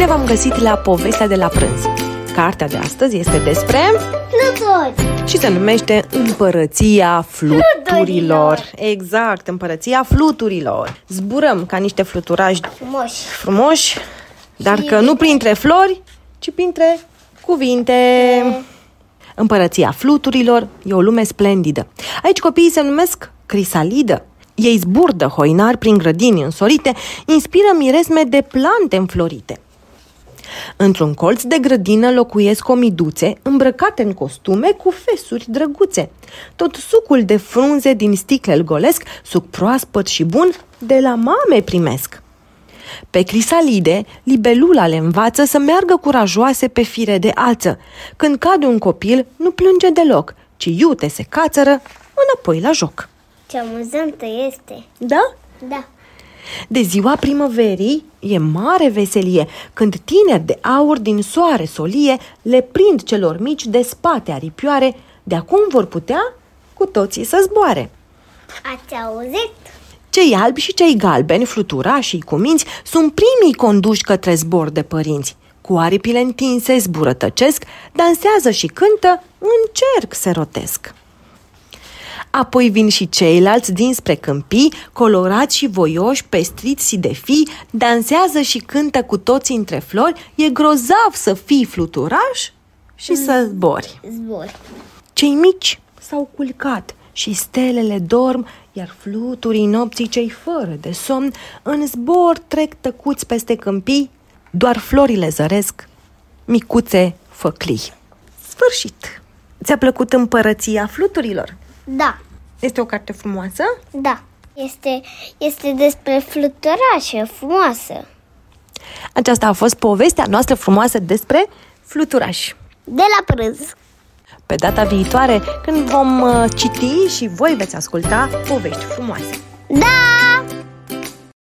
Bine v-am găsit la Povestea de la prânz. Cartea de astăzi este despre... Fluturi! și se numește Împărăția Fluturilor. Fluturilor. Exact, Împărăția Fluturilor. Zburăm ca niște fluturași Frumoși! frumoși, dar Și- că nu printre flori, ci printre cuvinte. Împărăția Fluturilor e o lume splendidă. Aici copiii se numesc crisalidă. Ei zburdă hoinar prin grădini însorite, inspiră miresme de plante înflorite. Într-un colț de grădină locuiesc omiduțe îmbrăcate în costume cu fesuri drăguțe. Tot sucul de frunze din sticle îl golesc, suc proaspăt și bun, de la mame primesc. Pe crisalide, libelula le învață să meargă curajoase pe fire de alță. Când cade un copil, nu plânge deloc, ci iute se cațără înapoi la joc. Ce amuzantă este! Da? Da! De ziua primăverii e mare veselie, când tineri de aur din soare solie le prind celor mici de spate aripioare, de acum vor putea cu toții să zboare. Ați auzit? Cei albi și cei galbeni, fluturașii cu minți, sunt primii conduși către zbor de părinți. Cu aripile întinse zbură tăcesc, dansează și cântă, în cerc se rotesc. Apoi vin și ceilalți dinspre câmpii, colorați și voioși, pestriți și de fi, dansează și cântă cu toții între flori, e grozav să fii fluturaș și să zbori. Zbor! Cei mici s-au culcat și stelele dorm, iar fluturii nopții cei fără de somn în zbor trec tăcuți peste câmpii, doar florile zăresc, micuțe făclii. Sfârșit! Ți-a plăcut împărăția fluturilor? Da! Este o carte frumoasă? Da! Este, este despre fluturașă frumoasă. Aceasta a fost povestea noastră frumoasă despre fluturași. De la prânz. Pe data viitoare, când vom uh, citi și voi veți asculta povești frumoase. Da!